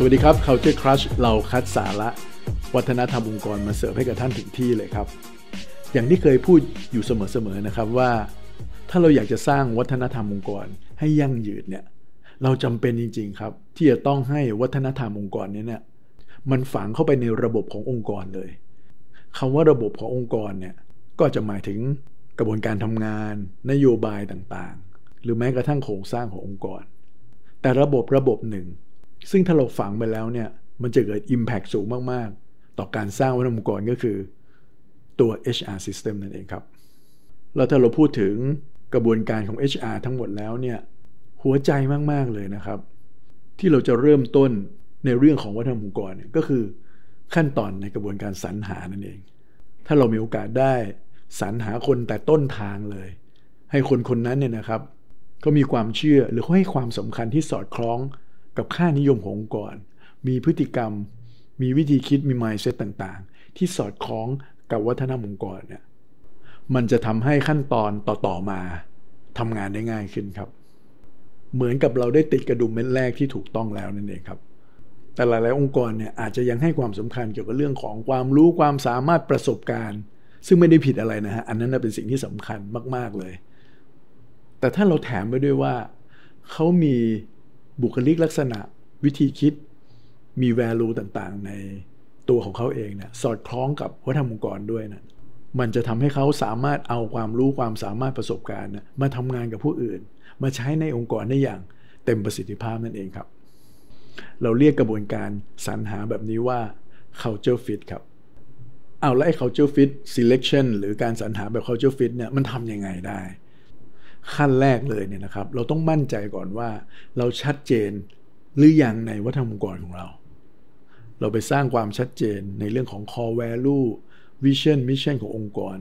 สวัสดีครับ Culture Crush เราคัดสาระวัฒนธรรมองค์กรมาเสิร์ฟให้กับท่านถึงที่เลยครับ อย่างที่เคยพูดอยู่เสมอๆนะครับว่า ถ้าเราอยากจะสร้างวัฒนธรรมองค์กรให้ยั่งยืนเนี่ยเราจำเป็นจริง ๆ ครับ ที่จะต้องให้วัฒนธรรมองค์กรนี้เนี่ยมันฝังเข้าไปในระบบขององค์กรเลยคำว่าระบบขององค์กรเนี่ยก็จะหมายถึงกระบวนการทำงาน นโยบายต่างๆ หรือแม้กระทั่งโครงสร้างขององค์กร แต่ระบบระบบหนึ่ง ซึ่งถ้าเราฝังไปแล้วเนี่ยมันจะเกิด Impact สูงมาก ๆ ต่อการสร้างวัฒนธรรมองค์กรก็คือตัว HR system นั่นเองครับ แล้วถ้าเราพูดถึงกระบวนการของ HR ทั้งหมดแล้วเนี่ยหัวใจมาก ๆ เลยนะครับ ที่เราจะเริ่มต้นในเรื่องของวัฒนธรรมองค์กรเนี่ยก็คือขั้นตอนในกระบวนการสรรหานั่นเอง ถ้าเรามีโอกาสได้สรรหาคนแต่ต้นทางเลย ให้คนคนนั้นเนี่ยนะครับเขามีความเชื่อหรือเขาให้ความสำคัญที่สอดคล้อง กับค่านิยมขององค์กร มีพฤติกรรม มีวิธีคิดมี mindset ต่างๆ ที่สอดคล้องกับวัฒนธรรมองค์กรเนี่ยมันจะทำให้ขั้นตอนต่อๆมาทำงานได้ง่ายขึ้นครับ เหมือนกับเราได้ติดกระดุมเม็ดแรกที่ถูกต้องแล้วนั่นเองครับแต่หลาย ๆ องค์กรเนี่ยอาจจะยังให้ความสำคัญเกี่ยวกับเรื่องของความรู้ความสามารถประสบการณ์ ซึ่งไม่ได้ผิดอะไรนะฮะอันนั้นเป็นสิ่งที่สำคัญมาก ๆ เลย แต่ถ้าเราแถมไปด้วยว่าเขามี บุคลิกลักษณะวิธีคิดมี value ต่างๆ ในตัวของเขาเองเนี่ยสอดคล้องกับวัฒนธรรมองค์กรด้วยนะมันจะทำให้เขาสามารถเอาความรู้ความสามารถประสบการณ์นะมาทำงานกับผู้อื่น มาใช้ในองค์กรได้อย่างเต็มประสิทธิภาพนั่นเองครับ เราเรียกกระบวนการสรรหาแบบนี้ว่า culture fit ครับเอาแล้วไอ้ culture fit selection หรือการสรรหาแบบ culture fit เนี่ยมันทำยังไงได้ ขั้นแรกเลยเนี่ยนะครับ เราต้องมั่นใจก่อนว่าเราชัดเจนหรืออยังในวัฒนธรรมองค์กรของเรา เราไปสร้างความชัดเจนในเรื่องของ core value vision mission ขององค์กร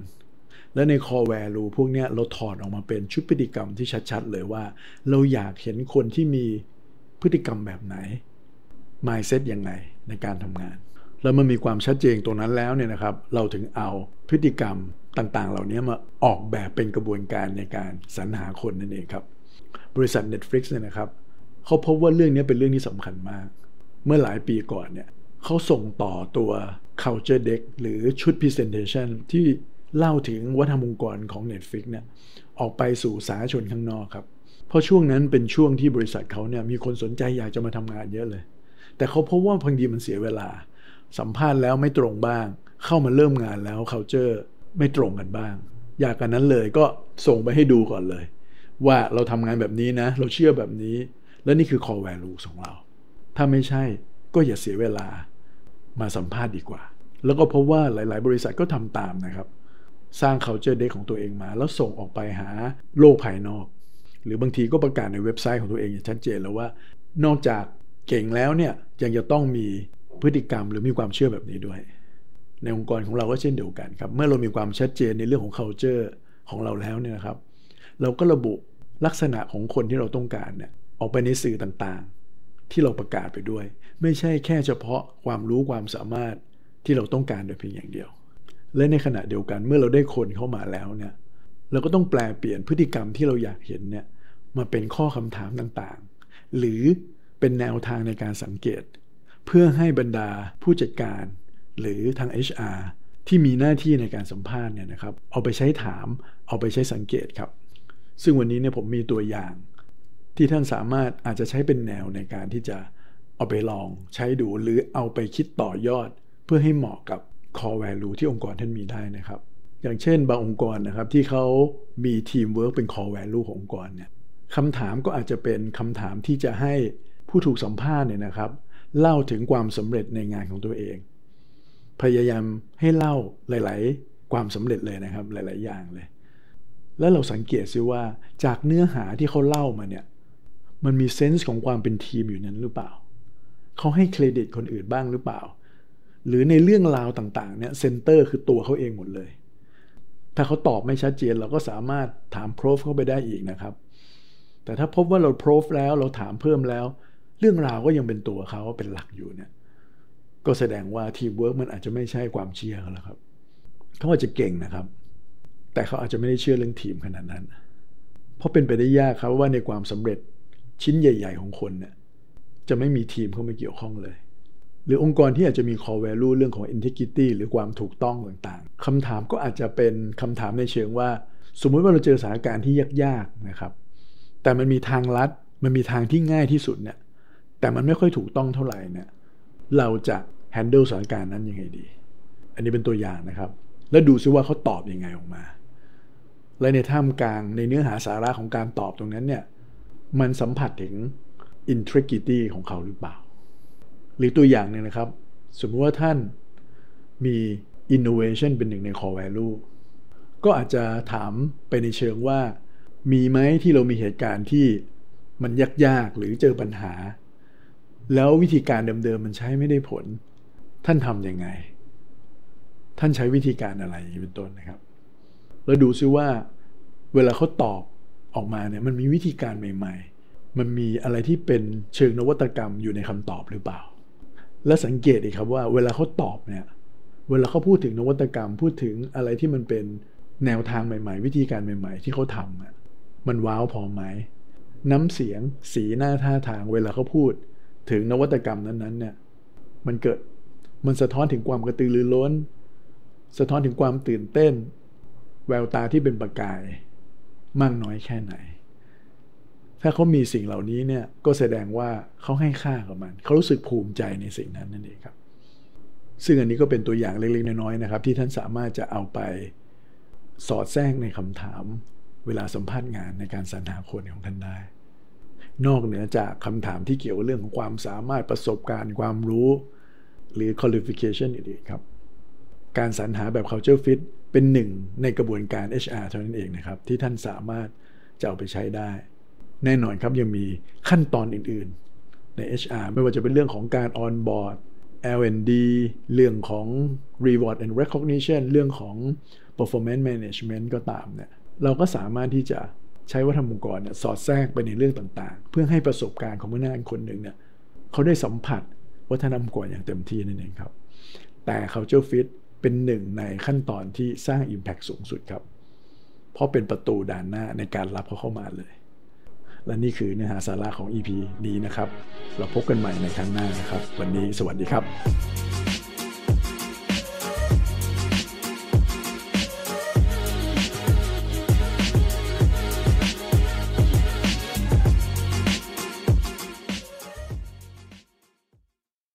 และใน core value พวกนี้เราถอดออกมาเป็นชุดพฤติกรรมที่ชัดๆเลยว่า เราอยากเห็นคนที่มีพฤติกรรมแบบไหน mindset ยังไงในการทำงาน แล้วมันมีความชัดเจนตรงนั้นแล้วเนี่ยนะครับ เราถึงเอาพฤติกรรมต่างๆ เหล่านี้มาออกแบบเป็นกระบวนการในการสรรหาคนนั่นเองครับ บริษัท Netflix เนี่ยนะครับเขาพบว่าเรื่องนี้เป็นเรื่องที่สำคัญมาก เมื่อหลายปีก่อนเนี่ยเขาส่งต่อตัว culture deck หรือชุด presentation ที่เล่าถึงวัฒนธรรมองค์กรของ Netflix เนี่ยออกไปสู่สาธารณชนข้างนอกครับ เพราะช่วงนั้นเป็นช่วงที่บริษัทเขาเนี่ยมีคนสนใจอยากจะมาทำงานเยอะเลย แต่เขาพบว่าบางทีมันเสียเวลา สัมภาษณ์แล้วไม่ตรงบ้าง เข้ามาเริ่มงานแล้ว culture ไม่ตรงกันบ้าง อยากกันนั้นเลยก็ส่งไปให้ดูก่อนเลย ว่าเราทำงานแบบนี้นะ เราเชื่อแบบนี้ และนี่คือ core value ของเรา ถ้าไม่ใช่ก็อย่าเสียเวลามาสัมภาษณ์ดีกว่า แล้วก็พบว่าหลาย ๆ บริษัทก็ทำตามนะครับ สร้าง culture deck ของตัวเองมา แล้วส่งออกไปหาโลกภายนอก หรือบางทีก็ประกาศในเว็บไซต์ของตัวเองอย่างชัดเจนแล้วว่า นอกจากเก่งแล้วเนี่ยยังจะต้องมี พฤติกรรมหรือมีความเชื่อแบบนี้ด้วย ในองค์กรของเราก็เช่นเดียวกันครับ เมื่อเรามีความชัดเจนในเรื่องของ culture ของเราแล้วเนี่ยนะครับ เราก็ระบุลักษณะของคนที่เราต้องการเนี่ยออกไปในสื่อต่างๆ ที่เราประกาศไปด้วย ไม่ใช่แค่เฉพาะความรู้ความสามารถที่เราต้องการโดยเพียงอย่างเดียว และในขณะเดียวกันเมื่อเราได้คนเข้ามาแล้วเนี่ยเราก็ต้องแปลเปลี่ยนพฤติกรรมที่เราอยากเห็นเนี่ยมาเป็นข้อคำถามต่างๆ หรือเป็นแนวทางในการสังเกต เพื่อให้บรรดาผู้จัดการ หรือทาง HR ที่มีหน้าที่ในการสัมภาษณ์เนี่ยนะครับเอาไปใช้ถามเอาไปใช้สังเกตครับ ซึ่งวันนี้เนี่ยผมมีตัวอย่าง ที่ท่านสามารถอาจจะใช้เป็นแนวในการที่จะเอาไปลองใช้ดูหรือเอาไปคิดต่อยอด เพื่อให้เหมาะกับ core value ที่องค์กรท่านมีได้นะครับ อย่างเช่นบางองค์กรนะครับที่เขามีทีมเวิร์กเป็น core value ขององค์กรเนี่ยคำถามก็อาจจะเป็นคำถามที่จะให้ผู้ถูกสัมภาษณ์เนี่ยนะครับ เล่าถึงความสำเร็จในงานของตัวเอง พยายามให้เล่าหลาย ๆ ความสำเร็จเลยนะครับ หลาย ๆ อย่างเลย แล้วเราสังเกตซิว่าจากเนื้อหาที่เขาเล่ามาเนี่ยมันมี sense ของความเป็นทีมอยู่นั้นหรือเปล่า เขาให้เครดิตคนอื่นบ้างหรือเปล่า หรือในเรื่องราวต่าง ๆ เนี่ย center คือตัวเขาเองหมดเลย ถ้าเขาตอบไม่ชัดเจนเราก็สามารถถาม probe เข้าไปได้อีกนะครับ แต่ถ้าพบว่าเรา probe แล้วเราถามเพิ่มแล้ว เรื่องราวก็ยังเป็นตัวเขาเป็นหลักอยู่เนี่ย ก็แสดงว่าทีมเวิร์กมันอาจจะไม่ใช่ความเชื่อแล้วครับเขาอาจจะเก่งนะครับ แต่เขาอาจจะไม่ได้เชื่อเรื่องทีมขนาดนั้น เพราะเป็นไปได้ยากครับว่าในความสำเร็จชิ้นใหญ่ ๆ ของคนเนี่ยจะไม่มีทีมเข้ามาเกี่ยวข้องเลย หรือองค์กรที่อาจจะมี core value เรื่องของ integrity หรือความถูกต้องต่างๆคำถามก็อาจจะเป็นคำถามในเชิงว่า สมมุติว่าเราเจอสถานการณ์ที่ยากๆนะครับ แต่มันมีทางลัดมันมีทางที่ง่ายที่สุดเนี่ย แต่มันไม่ค่อยถูกต้องเท่าไหร่เนี่ยเราจะ handle สถานการณ์นั้นยังไงดี อันนี้เป็นตัวอย่างนะครับ แล้วดูซิว่าเขาตอบยังไงออกมา และในท่ามกลางในเนื้อหาสาระของการตอบตรงนั้นเนี่ยมันสัมผัสถึง integrity ของเขาหรือเปล่า หรือตัวอย่างหนึ่งนะครับ สมมติว่าท่านมี innovation เป็นหนึ่งใน core value ก็อาจจะถามไปในเชิงว่า มีไหมที่เรามีเหตุการณ์ที่มันยากๆ หรือเจอปัญหา แล้ววิธีการเดิมๆมันใช้ไม่ได้ผล ท่านทำยังไง ท่านใช้วิธีการอะไรเป็นต้นนะครับ แล้วดูซิว่าเวลาเขาตอบออกมาเนี่ยมันมีวิธีการใหม่ ๆ มันมีอะไรที่เป็นเชิงนวัตกรรมอยู่ในคำตอบหรือเปล่า และสังเกตอีกครับว่า เวลาเขาตอบเนี่ยเวลาเขาพูดถึงนวัตกรรมพูดถึงอะไรที่มันเป็นแนวทางใหม่ ๆ วิธีการใหม่ ๆ ที่เขาทำอะมันว้าวพอไหมน้ำเสียง สีหน้าท่าทางเวลาเขาพูด ถึงนวัตกรรมนั้นๆเนี่ยมันเกิดมันสะท้อนถึงความกระตือรือร้น สะท้อนถึงความตื่นเต้น แววตาที่เป็นประกาย มากน้อยแค่ไหน ถ้าเขามีสิ่งเหล่านี้เนี่ยก็แสดงว่าเขาให้ค่ากับมัน เขารู้สึกภูมิใจในสิ่งนั้นนั่นเองครับ ซึ่งอันนี้ก็เป็นตัวอย่างเล็กๆน้อยๆนะครับ ที่ท่านสามารถจะเอาไปสอดแทรกในคำถาม เวลาสัมภาษณ์งานในการสรรหาคนของท่านได้ นอกเหนือจากคำถามที่เกี่ยวกับเรื่องของความสามารถประสบการณ์ความรู้ หรือ qualification อื่นๆครับ การสรรหาแบบ culture fit เป็นหนึ่งในกระบวนการ HR เท่านั้นเองนะครับ ที่ท่านสามารถจะเอาไปใช้ได้ แน่นอนครับยังมีขั้นตอนอื่นๆ ใน HR ไม่ว่าจะเป็นเรื่องของการ on board L&D เรื่องของ reward and recognition เรื่องของ performance management ก็ตามเนี่ยเราก็สามารถที่จะ ใช้วัฒนธรรมองค์กรเนี่ยสอดแทรกไปในเรื่องต่างๆ เพื่อให้ประสบการณ์ของพนักงานคนหนึ่งเนี่ยเขาได้สัมผัสวัฒนธรรมองค์กรอย่างเต็มที่นั่นเองครับ แต่ culture fit เป็นหนึ่งในขั้นตอนที่สร้าง Impact สูงสุดครับ เพราะเป็นประตูด่านหน้าในการรับเขาเข้ามาเลย และนี่คือเนื้อหาสาระของ EP นี้นะครับ เราพบกันใหม่ในครั้งหน้านะครับ วันนี้สวัสดีครับ